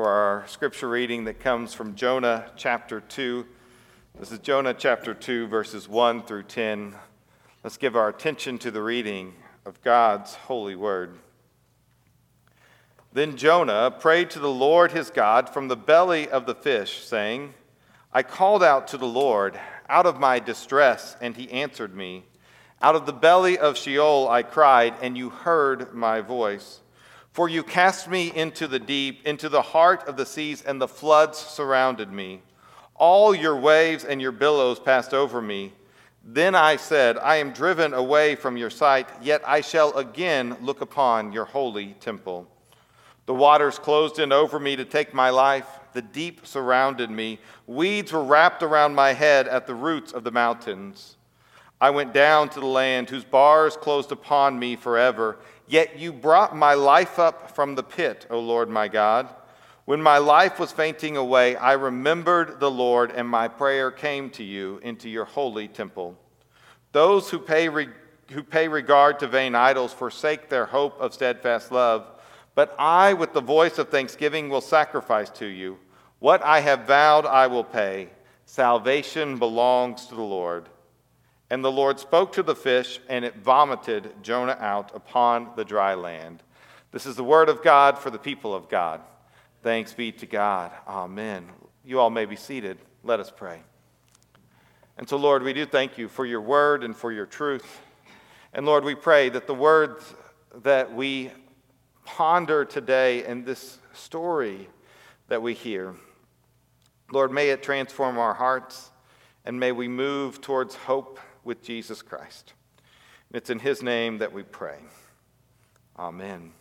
for our scripture reading that comes from Jonah chapter 2. This is Jonah chapter 2, verses 1 through 10. Let's give our attention to the reading of God's holy word. Then Jonah prayed to the Lord his God from the belly of the fish, saying, I called out to the Lord out of my distress, and he answered me. Out of the belly of Sheol I cried, and you heard my voice. For you cast me into the deep, into the heart of the seas, and the floods surrounded me. All your waves and your billows passed over me. Then I said, I am driven away from your sight, yet I shall again look upon your holy temple. The waters closed in over me to take my life. The deep surrounded me. Weeds were wrapped around my head at the roots of the mountains. I went down to the land whose bars closed upon me forever. Yet you brought my life up from the pit, O Lord my God. When my life was fainting away, I remembered the Lord, and my prayer came to you into your holy temple. Those who pay, re- who pay regard to vain idols forsake their hope of steadfast love. But I, with the voice of thanksgiving, will sacrifice to you. What I have vowed, I will pay. Salvation belongs to the Lord. And the Lord spoke to the fish, and it vomited Jonah out upon the dry land. This is the word of God for the people of God. Thanks be to God. Amen. You all may be seated. Let us pray. And so, Lord, we do thank you for your word and for your truth. And Lord, we pray that the words that we ponder today in this story that we hear, Lord, may it transform our hearts and may we move towards hope with Jesus Christ. And it's in his name that we pray. Amen.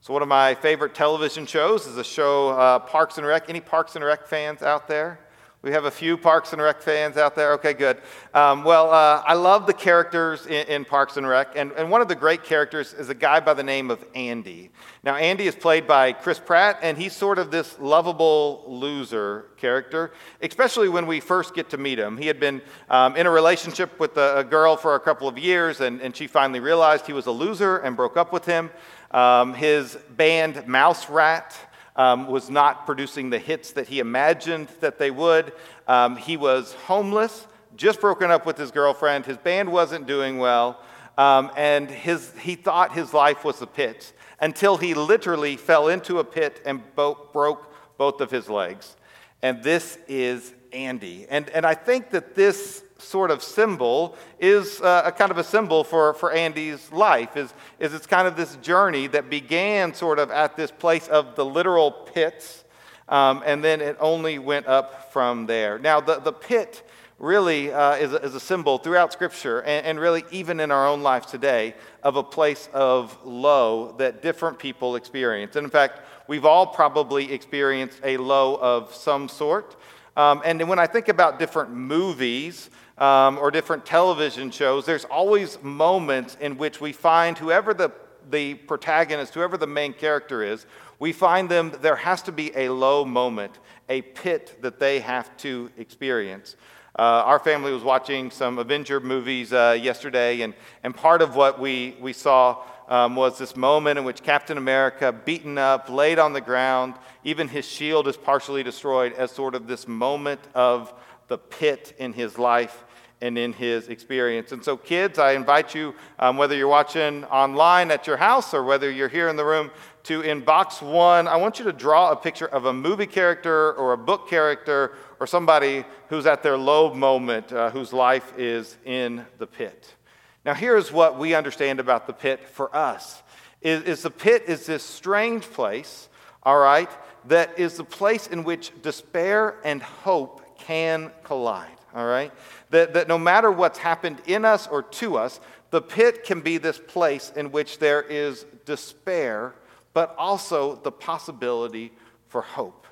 So, one of my favorite television shows is the show uh, Parks and Rec. Any Parks and Rec fans out there? We have a few Parks and Rec fans out there. Okay, good. Um, well, uh, I love the characters in, in, Parks and Rec, and, and one of the great characters is a guy by the name of Andy. Now, Andy is played by Chris Pratt, and he's sort of this lovable loser character, especially when we first get to meet him. He had been um, in a relationship with a, a, girl for a couple of years, and, and she finally realized he was a loser and broke up with him. Um, his band, Mouse Rat, um, was not producing the hits that he imagined that they would. Um, he was homeless, just broken up with his girlfriend. His band wasn't doing well, um, and his, he thought his life was a pit until he literally fell into a pit and bo- broke both of his legs. And this is Andy. And, and I think that this sort of symbol is uh, a kind of a symbol for, for Andy's life, is, is it's kind of this journey that began sort of at this place of the literal pits, um, and then it only went up from there. Now, the, the pit really uh, is, a, is a symbol throughout Scripture, and, and really even in our own lives today, of a place of low that different people experience. And in fact, we've all probably experienced a low of some sort. Um, and when I think about different movies, um, or different television shows, there's always moments in which we find whoever the, the protagonist, whoever the main character is, we find them, there has to be a low moment, a pit that they have to experience. Uh, our family was watching some Avenger movies uh, yesterday, and, and part of what we, we saw um, was this moment in which Captain America, beaten up, laid on the ground, even his shield is partially destroyed, as sort of this moment of the pit in his life and in his experience. And so, kids, I invite you, um, whether you're watching online at your house or whether you're here in the room, to in box one, I want you to draw a picture of a movie character or a book character or somebody who's at their low moment, uh, whose life is in the pit. Now, here's what we understand about the pit for us is, is the pit is this strange place, all right, that is the place in which despair and hope can collide, all right? That, that no matter what's happened in us or to us, the pit can be this place in which there is despair but also the possibility for hope.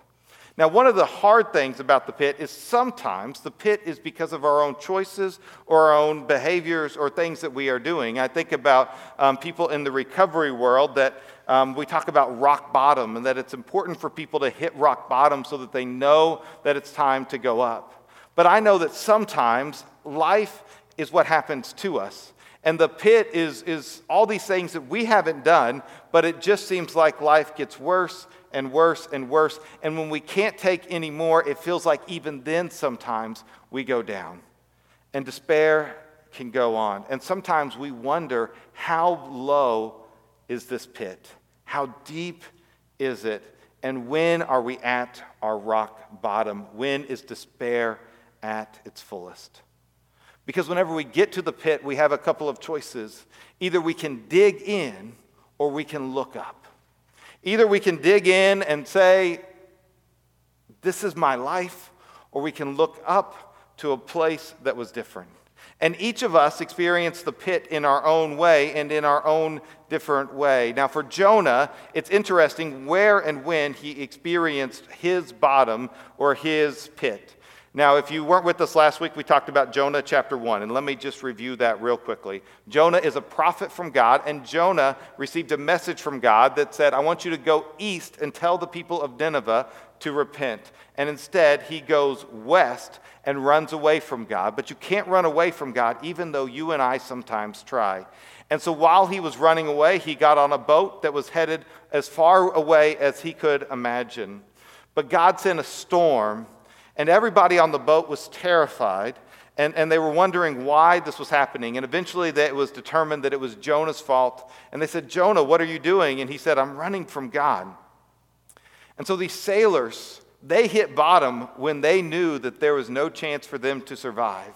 Now, one of the hard things about the pit is sometimes the pit is because of our own choices or our own behaviors or things that we are doing. I think about um, people in the recovery world that um, we talk about rock bottom and that it's important for people to hit rock bottom so that they know that it's time to go up. But I know that sometimes life is what happens to us. And the pit is, is all these things that we haven't done, but it just seems like life gets worse and worse and worse. And when we can't take any more, it feels like even then sometimes we go down. And despair can go on. And sometimes we wonder how low is this pit? How deep is it? And when are we at our rock bottom? When is despair at its fullest? Because whenever we get to the pit, we have a couple of choices. Either we can dig in or we can look up. Either we can dig in and say, This is my life, or we can look up to a place that was different. And each of us experienced the pit in our own way and in our own different way. Now, for Jonah, it's interesting where and when he experienced his bottom or his pit. Now, if you weren't with us last week, we talked about Jonah chapter 1, and let me just review that real quickly. Jonah is a prophet from God, and Jonah received a message from God that said, I want you to go east and tell the people of Nineveh to repent. And instead, he goes west and runs away from God. But you can't run away from God, even though you and I sometimes try. And so while he was running away, he got on a boat that was headed as far away as he could imagine. But God sent a storm and everybody on the boat was terrified, and, and they were wondering why this was happening. And eventually it was determined that it was Jonah's fault. And they said, Jonah, what are you doing? And he said, I'm running from God. And so these sailors, they hit bottom when they knew that there was no chance for them to survive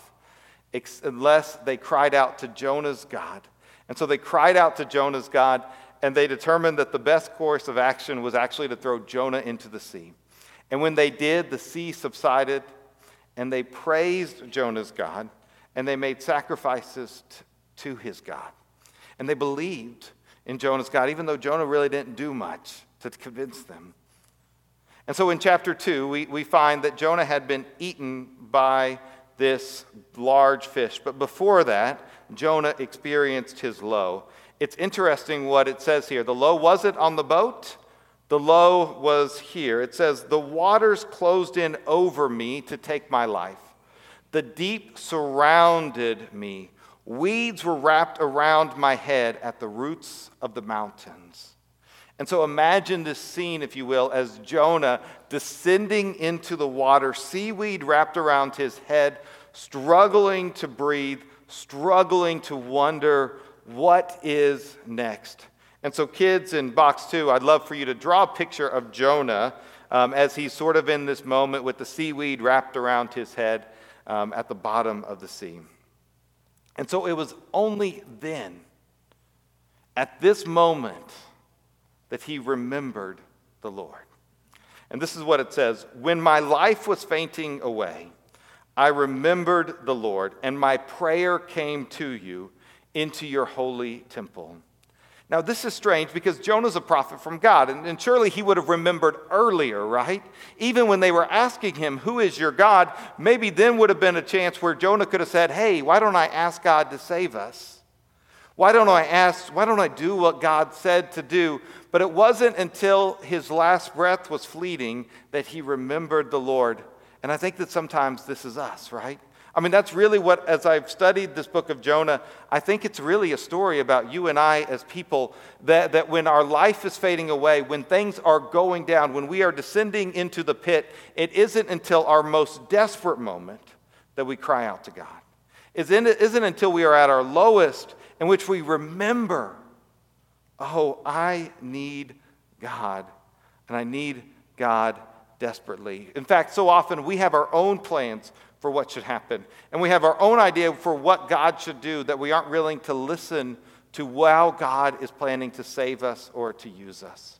unless they cried out to Jonah's God. And so they cried out to Jonah's God, and they determined that the best course of action was actually to throw Jonah into the sea. And when they did, the sea subsided, and they praised Jonah's God, and they made sacrifices t- to his God. And they believed in Jonah's God, even though Jonah really didn't do much to convince them. And so in chapter 2, we, we find that Jonah had been eaten by this large fish. But before that, Jonah experienced his low. It's interesting what it says here. The low wasn't on the boat, the low was here. It says, The waters closed in over me to take my life. The deep surrounded me. Weeds were wrapped around my head at the roots of the mountains. And so imagine this scene, if you will, as Jonah descending into the water, seaweed wrapped around his head, struggling to breathe, struggling to wonder what is next. And so, kids in box two, I'd love for you to draw a picture of Jonah um, as he's sort of in this moment with the seaweed wrapped around his head um, at the bottom of the sea. And so, it was only then, at this moment, that he remembered the Lord. And this is what it says When my life was fainting away, I remembered the Lord, and my prayer came to you into your holy temple. Now, this is strange because Jonah's a prophet from God, and, and, surely he would have remembered earlier, right? Even when they were asking him, Who is your God? Maybe then would have been a chance where Jonah could have said, Hey, why don't I ask God to save us? Why don't I ask, why don't I do what God said to do? But it wasn't until his last breath was fleeting that he remembered the Lord. And I think that sometimes this is us, right? I mean, that's really what, as I've studied this book of Jonah, I think it's really a story about you and I as people that, that when our life is fading away, when things are going down, when we are descending into the pit, it isn't until our most desperate moment that we cry out to God. It isn't until we are at our lowest in which we remember, oh, I need God, and I need God desperately. In fact, so often we have our own plans for what should happen. And we have our own idea for what God should do that we aren't willing to listen to how God is planning to save us or to use us.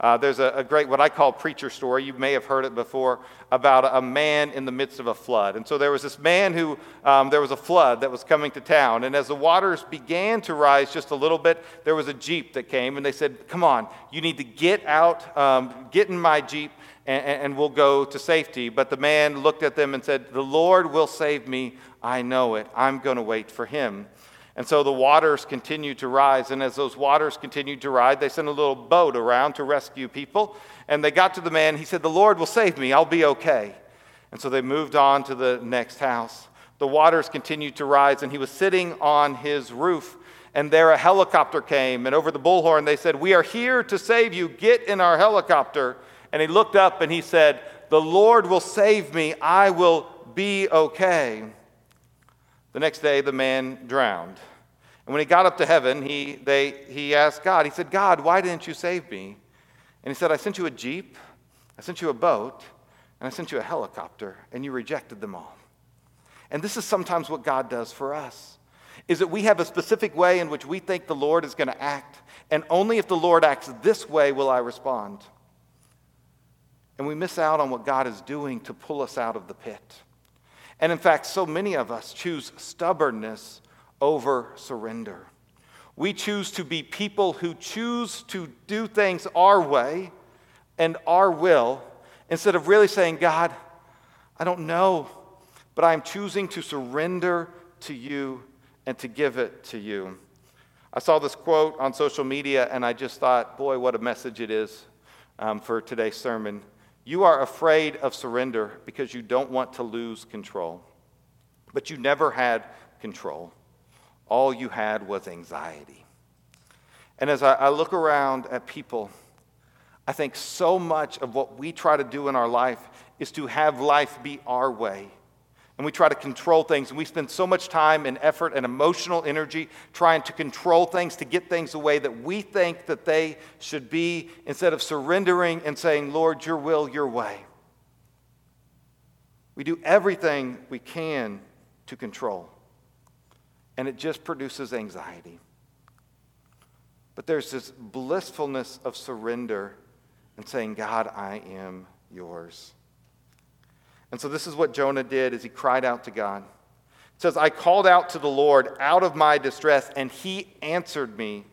Uh, there's a, a, great, what I call preacher story. You may have heard it before about a, man in the midst of a flood. And so there was this man who, um, there was a flood that was coming to town. And as the waters began to rise just a little bit, there was a Jeep that came. And they said, Come on, you need to get out, um, get in my Jeep, and, and we'll go to safety. But the man looked at them and said, The Lord will save me. I know it. I'm going to wait for him. And so the waters continued to rise. And as those waters continued to rise, they sent a little boat around to rescue people. And they got to the man. He said, The Lord will save me. I'll be okay. And so they moved on to the next house. The waters continued to rise, and he was sitting on his roof. And there a helicopter came. And over the bullhorn, they said, We are here to save you. Get in our helicopter. And he looked up and he said, The Lord will save me. I will be okay. The next day, the man drowned. And when he got up to heaven, he, they, he asked God, he said, God, why didn't you save me? And he said, I sent you a Jeep, I sent you a boat, and I sent you a helicopter, and you rejected them all. And this is sometimes what God does for us. Is that we have a specific way in which we think the Lord is going to act, and only if the Lord acts this way will I respond. And we miss out on what God is doing to pull us out of the pit. And in fact, so many of us choose stubbornness over surrender. We choose to be people who choose to do things our way and our will instead of really saying, God, I don't know, but I'm choosing to surrender to you and to give it to you. I saw this quote on social media and I just thought, boy, what a message it is um, for today's sermon. You are afraid of surrender because you don't want to lose control. But you never had control. All you had was anxiety. And as I, I look around at people, I think so much of what we try to do in our life is to have life be our way and we try to control things. And we spend so much time and effort and emotional energy trying to control things, to get things the way that we think that they should be, instead of surrendering and saying, Lord, your will, your way. We do everything we can to control, and it just produces anxiety. But there's this blissfulness of surrender and saying, God, I am yours. And so this is what Jonah did as he cried out to God. It says, I called out to the Lord out of my distress, and he answered me.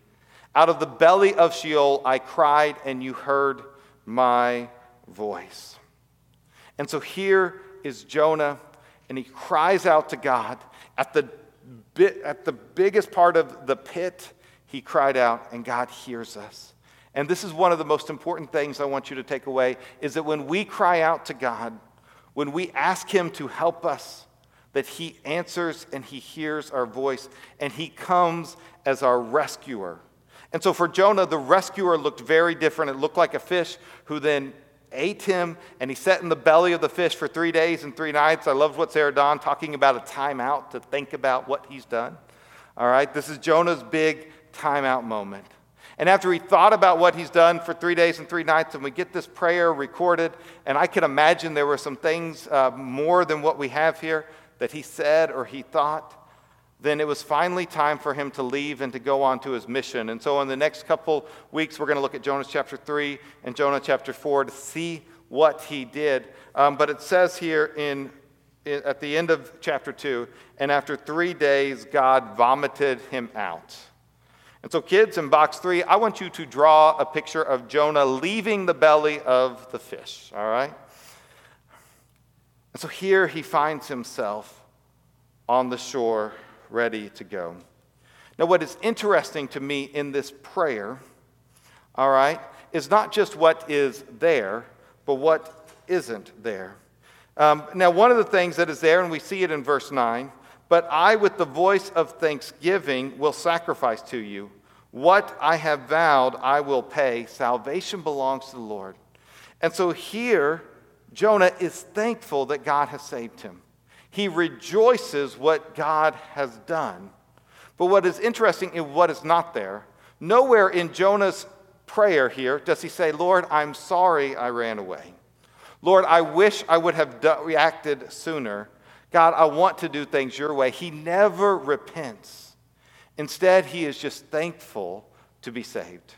Out of the belly of Sheol I cried, and you heard my voice. And so here is Jonah, and he cries out to God. At the, bit, at the biggest part of the pit, he cried out, and God hears us. And this is one of the most important things I want you to take away is that when we cry out to God, when we ask Him to help us, that He answers and He hears our voice and He comes as our rescuer. And so for Jonah, the rescuer looked very different. It looked like a fish who then ate him and he sat in the belly of the fish for three days and three nights. I loved what Sarah Dawn talking about a timeout to think about what he's done. All right, this is Jonah's big timeout moment. And after he thought about what he's done for three days and three nights, and we get this prayer recorded, and I can imagine there were some things uh, more than what we have here that he said or he thought, then it was finally time for him to leave and to go on to his mission. And so, in the next couple weeks, we're going to look at Jonah chapter 3 and Jonah chapter 4 to see what he did. Um, but it says here in, in, at the end of chapter 2, and after three days, God vomited him out. And so, kids, in box three, I want you to draw a picture of Jonah leaving the belly of the fish, all right? And so here he finds himself on the shore, ready to go. Now, what is interesting to me in this prayer, all right, is not just what is there, but what isn't there. Um, now, one of the things that is there, and we see it in verse 9, but I, with the voice of thanksgiving, will sacrifice to you. What I have vowed, I will pay. Salvation belongs to the Lord. And so here, Jonah is thankful that God has saved him. He rejoices what God has done. But what is interesting is what is not there. Nowhere in Jonah's prayer here does he say, Lord, I'm sorry I ran away. Lord, I wish I would have reacted sooner. God, I want to do things your way. He never repents. Instead, he is just thankful to be saved.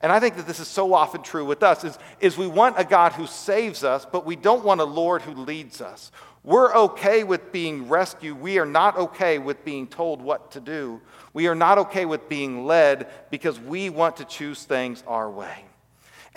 And I think that this is so often true with us is, is we want a God who saves us, but we don't want a Lord who leads us. We're okay with being rescued. We are not okay with being told what to do. We are not okay with being led because we want to choose things our way.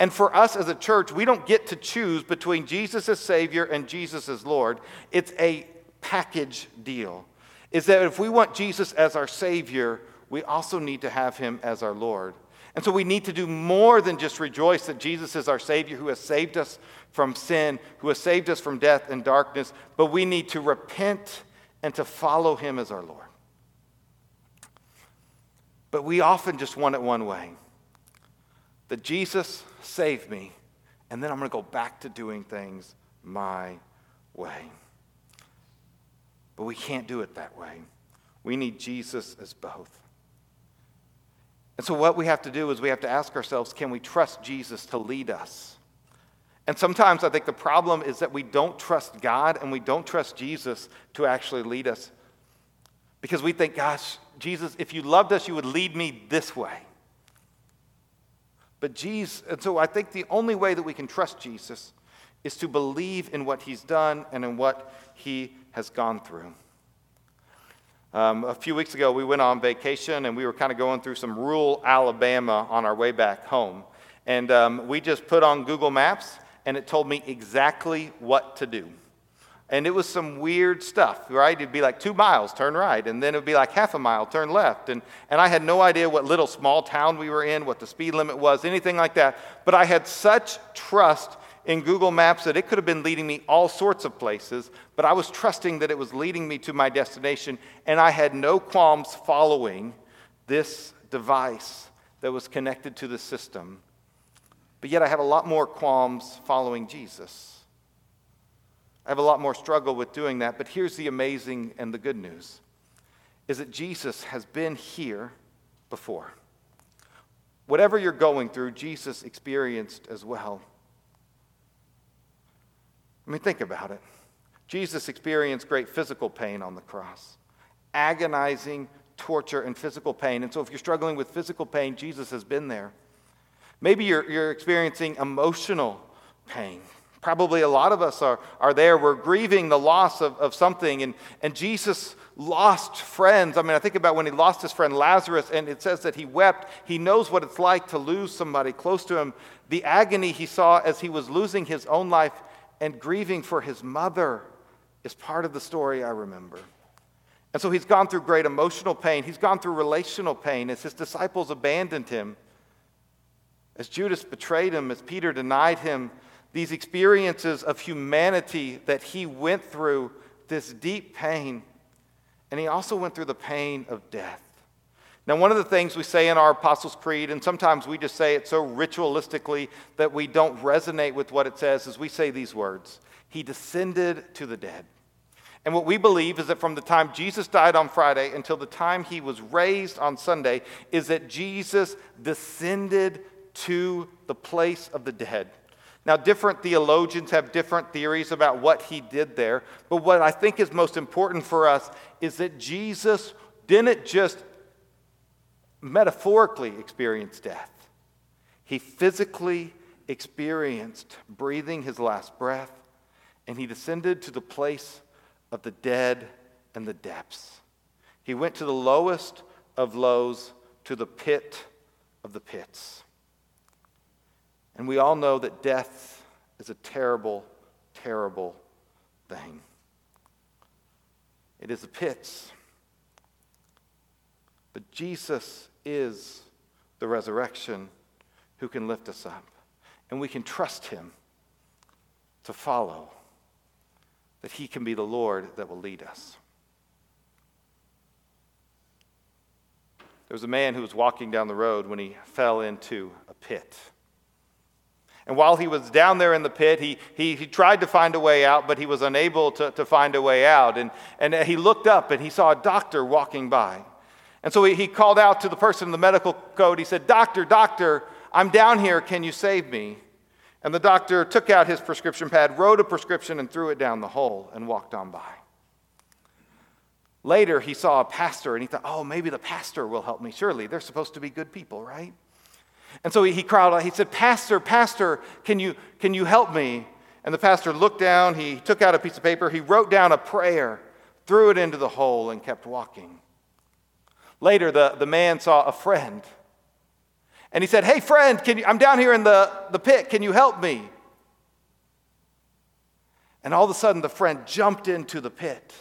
And for us as a church, we don't get to choose between Jesus as Savior and Jesus as Lord. It's a package deal. Is that if we want Jesus as our Savior, we also need to have Him as our Lord. And so we need to do more than just rejoice that Jesus is our Savior who has saved us from sin, who has saved us from death and darkness, but we need to repent and to follow Him as our Lord. But we often just want it one way that Jesus saved me, and then I'm going to go back to doing things my way. But we can't do it that way. We need Jesus as both. And so, what we have to do is we have to ask ourselves can we trust Jesus to lead us? And sometimes I think the problem is that we don't trust God and we don't trust Jesus to actually lead us. Because we think, gosh, Jesus, if you loved us, you would lead me this way. But Jesus, and so I think the only way that we can trust Jesus is to believe in what he's done and in what he has gone through. Um, a few weeks ago, we went on vacation and we were kind of going through some rural Alabama on our way back home. And um, we just put on Google Maps and it told me exactly what to do. And it was some weird stuff, right? It'd be like two miles, turn right. And then it would be like half a mile, turn left. And, and I had no idea what little small town we were in, what the speed limit was, anything like that. But I had such trust in Google Maps that it could have been leading me all sorts of places, but I was trusting that it was leading me to my destination, and I had no qualms following this device that was connected to the system. But yet I have a lot more qualms following Jesus. I have a lot more struggle with doing that, but here's the amazing and the good news is that Jesus has been here before. Whatever you're going through, Jesus experienced as well. I mean, think about it. Jesus experienced great physical pain on the cross, agonizing torture and physical pain. And so, if you're struggling with physical pain, Jesus has been there. Maybe you're, you're experiencing emotional pain. Probably a lot of us are, are there. We're grieving the loss of, of something. And, and Jesus lost friends. I mean, I think about when he lost his friend Lazarus, and it says that he wept. He knows what it's like to lose somebody close to him. The agony he saw as he was losing his own life and grieving for his mother is part of the story I remember. And so he's gone through great emotional pain. He's gone through relational pain as his disciples abandoned him, as Judas betrayed him, as Peter denied him. These experiences of humanity that he went through, this deep pain. And he also went through the pain of death. Now, one of the things we say in our Apostles' Creed, and sometimes we just say it so ritualistically that we don't resonate with what it says, is we say these words He descended to the dead. And what we believe is that from the time Jesus died on Friday until the time he was raised on Sunday, is that Jesus descended to the place of the dead. Now, different theologians have different theories about what he did there, but what I think is most important for us is that Jesus didn't just metaphorically experienced death. He physically experienced breathing his last breath, and he descended to the place of the dead and the depths. He went to the lowest of lows, to the pit of the pits. And we all know that death is a terrible, terrible thing. It is the pits. But Jesus is the resurrection who can lift us up. And we can trust him to follow, that he can be the Lord that will lead us. There was a man who was walking down the road when he fell into a pit. And while he was down there in the pit, he, he, he tried to find a way out, but he was unable to, to find a way out. And, and he looked up and he saw a doctor walking by. And so he, called out to the person in the medical code. He said, Doctor, doctor, I'm down here. Can you save me? And the doctor took out his prescription pad, wrote a prescription, and threw it down the hole and walked on by. Later, he saw a pastor and he thought, oh, maybe the pastor will help me. Surely they're supposed to be good people, right? And so he, he cried out, he said, Pastor, Pastor, can you, can you help me? And the pastor looked down, he took out a piece of paper, he wrote down a prayer, threw it into the hole, and kept walking. Later, the, the man saw a friend. And he said, Hey, friend, you, I'm down here in the, the pit. Can you help me? And all of a sudden, the friend jumped into the pit.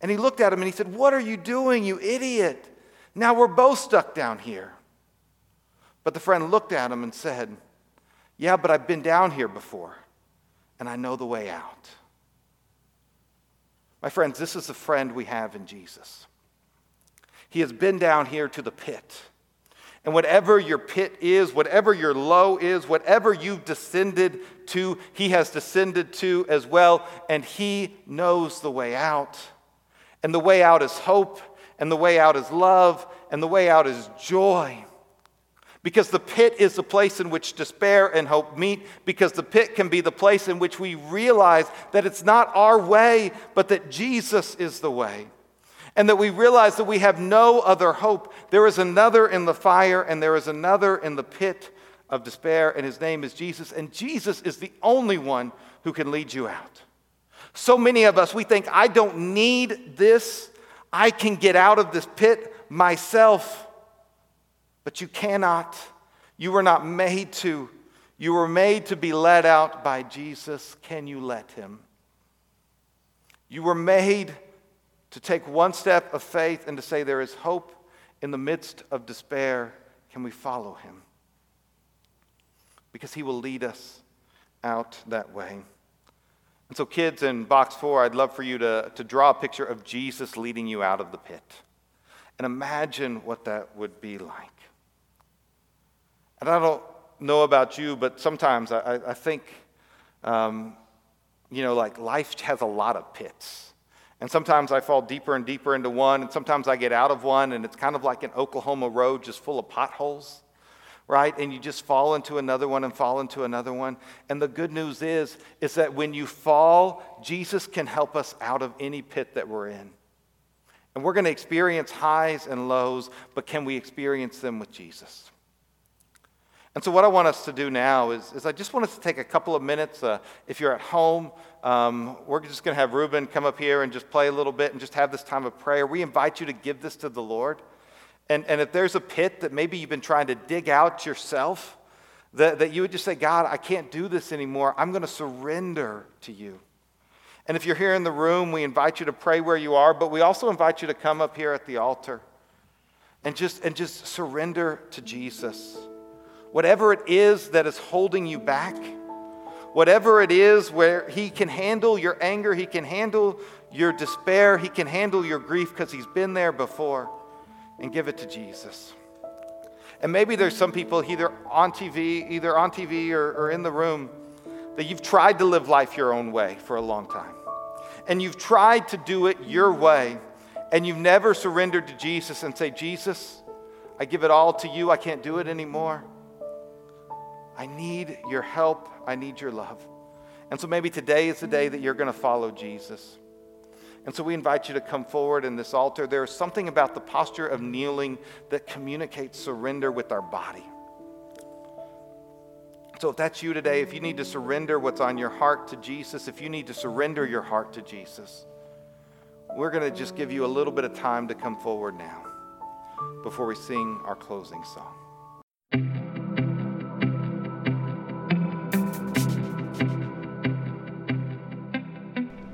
And he looked at him and he said, What are you doing, you idiot? Now we're both stuck down here. But the friend looked at him and said, Yeah, but I've been down here before and I know the way out. My friends, this is the friend we have in Jesus. He has been down here to the pit. And whatever your pit is, whatever your low is, whatever you've descended to, He has descended to as well. And He knows the way out. And the way out is hope, and the way out is love, and the way out is joy. Because the pit is the place in which despair and hope meet, because the pit can be the place in which we realize that it's not our way, but that Jesus is the way. And that we realize that we have no other hope. There is another in the fire, and there is another in the pit of despair, and his name is Jesus. And Jesus is the only one who can lead you out. So many of us, we think, I don't need this. I can get out of this pit myself. But you cannot. You were not made to. You were made to be led out by Jesus. Can you let him? You were made to take one step of faith and to say, There is hope in the midst of despair. Can we follow him? Because he will lead us out that way. And so, kids in box four, I'd love for you to, to draw a picture of Jesus leading you out of the pit. And imagine what that would be like. And I don't know about you, but sometimes I, I think, um, you know, like life has a lot of pits. And sometimes I fall deeper and deeper into one, and sometimes I get out of one, and it's kind of like an Oklahoma road just full of potholes, right? And you just fall into another one and fall into another one. And the good news is, is that when you fall, Jesus can help us out of any pit that we're in. And we're going to experience highs and lows, but can we experience them with Jesus? And so, what I want us to do now is, is I just want us to take a couple of minutes. Uh, if you're at home, um, we're just going to have Ruben come up here and just play a little bit and just have this time of prayer. We invite you to give this to the Lord. And, and if there's a pit that maybe you've been trying to dig out yourself, that, that you would just say, God, I can't do this anymore. I'm going to surrender to you. And if you're here in the room, we invite you to pray where you are, but we also invite you to come up here at the altar and just, and just surrender to Jesus whatever it is that is holding you back, whatever it is where He can handle your anger, He can handle your despair, He can handle your grief because He's been there before, and give it to Jesus. And maybe there's some people either on TV, either on TV or, or in the room, that you've tried to live life your own way for a long time. And you've tried to do it your way, and you've never surrendered to Jesus and say, Jesus, I give it all to you. I can't do it anymore. I need your help. I need your love. And so maybe today is the day that you're going to follow Jesus. And so we invite you to come forward in this altar. There is something about the posture of kneeling that communicates surrender with our body. So if that's you today, if you need to surrender what's on your heart to Jesus, if you need to surrender your heart to Jesus, we're going to just give you a little bit of time to come forward now before we sing our closing song.